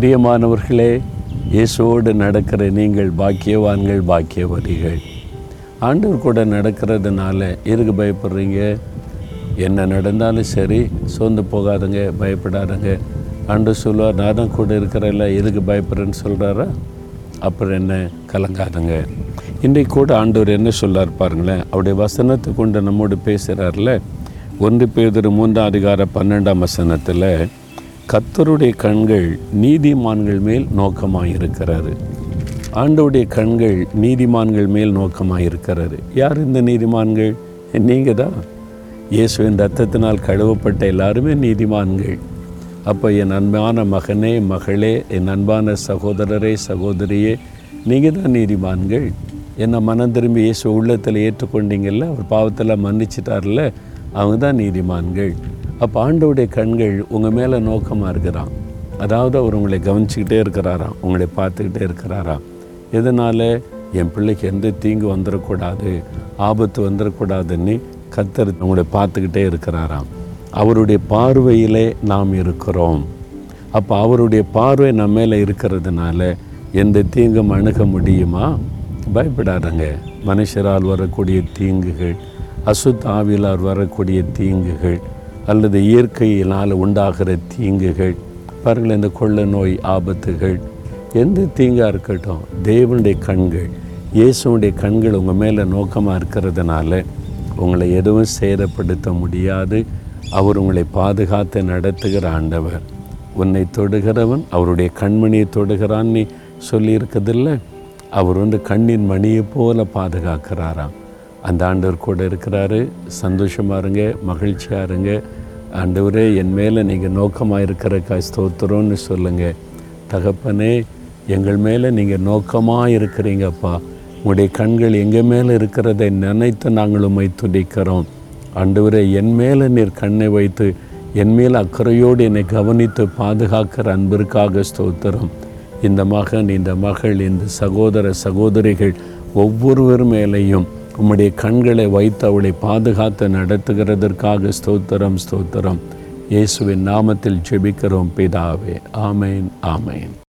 பிரியமானவர்களே இயேசுவோடு நடக்கிற நீங்கள் பாக்கியவான்கள் பாக்கியவதிகள். ஆண்டவர் கூட நடக்கிறதுனால எதுக்கு பயப்படுறீங்க? என்ன நடந்தாலும் சரி சோர்ந்து போகாதுங்க பயப்படாதுங்க. ஆண்டு சொல்லுவார் நான் தான் கூட இருக்கிறல்ல எதுக்கு பயப்படுறேன்னு சொல்கிறாரா அப்புறம் என்ன? கலங்காதுங்க. இன்றைக்கு கூட ஆண்டவர் என்ன சொல்லார் பாருங்களேன் அவருடைய வசனத்தை கொண்டு நம்மோடு பேசுகிறார்ல ஒன்று பேதர் மூன்றாம் அதிகார பன்னெண்டாம் வசனத்தில் கத்தருடைய கண்கள் நீதிமான்கள் மேல் நோக்கமாக இருக்கிறாரு ஆண்டவுடைய கண்கள் நீதிமான்கள் மேல் நோக்கமாயிருக்கிறாரு யார் இந்த நீதிமான்கள்? நீங்கள் தான் இயேசுவின் ரத்தத்தினால் கழுவப்பட்ட எல்லாருமே நீதிமான்கள். அப்போ என் அன்பான மகனே மகளே என் அன்பான சகோதரரே சகோதரியே நீங்கள் தான் நீதிமான்கள். என்னை மனம் திரும்பி இயேசு உள்ளத்தில் ஏற்றுக்கொண்டீங்கல்ல? அவர் பாவத்தில் மன்னிச்சிட்டார்ல? அவங்க தான் நீதிமான்கள். அப்போ ஆண்டவுடைய கண்கள் உங்கள் மேலே நோக்கமாக இருக்கிறான் அதாவது அவர் உங்களை கவனிச்சுக்கிட்டே இருக்கிறாராம் உங்களை பார்த்துக்கிட்டே இருக்கிறாராம் எதனால்? என் பிள்ளைக்கு எந்த தீங்கு வந்துடக்கூடாது ஆபத்து வந்துடக்கூடாதுன்னு கத்தர் உங்களை பார்த்துக்கிட்டே இருக்கிறாராம். அவருடைய பார்வையிலே நாம் இருக்கிறோம். அப்போ அவருடைய பார்வை நம்ம மேலே இருக்கிறதுனால எந்த தீங்கும் அணுக முடியுமா? பயப்படாதங்க. மனுஷரால் வரக்கூடிய தீங்குகள் அசுத்தாவியலால் வரக்கூடிய தீங்குகள் அல்லது இயற்கையினால் உண்டாகிற தீங்குகள் பாருங்கள் இந்த கொள்ள நோய் ஆபத்துகள் எந்த தீங்காக இருக்கட்டும் தேவனுடைய கண்கள் இயேசுடைய கண்கள் உங்கள் மேலே நோக்கமாக இருக்கிறதுனால உங்களை எதுவும் சேதப்படுத்த முடியாது. அவர் உங்களை பாதுகாத்து நடத்துகிற ஆண்டவர். உன்னை தொடுகிறவன் அவருடைய கண்மணியை தொடுகிறான்னு சொல்லியிருக்கதில்ல அவர் வந்து கண்ணின் மணியை போல பாதுகாக்கிறாராம். அந்த ஆண்டவர் கூட இருக்கிறாரு. சந்தோஷமாக இருங்க மகிழ்ச்சியாக இருங்க. ஆண்டவரே என் மேலே நீங்கள் நோக்கமாக இருக்கிறக்கா ஸ்தோத்திரம்னு சொல்லுங்கள் தகப்பனே எங்கள் மேலே நீங்கள் நோக்கமாக இருக்கிறீங்கப்பா உங்களுடைய கண்கள் எங்கள் மேலே இருக்கிறதை நினைத்து நாங்கள் உண்மை துடிக்கிறோம் ஆண்டவரே என் மேலே நீர் கண்ணை வைத்து என் மேல் அக்கறையோடு என்னை கவனித்து பாதுகாக்கிற அன்பிற்காக ஸ்தோத்திரம். இந்த மகன் இந்த மகள் இந்த சகோதர சகோதரிகள் ஒவ்வொருவர் மேலேயும் உம்முடைய கண்களை வைத்து அவளை பாதுகாத்து நடத்துகிறதற்காக ஸ்தோத்திரம் ஸ்தோத்திரம். இயேசுவின் நாமத்தில் ஜெபிக்கிறோம் பிதாவே. ஆமேன் ஆமேன்.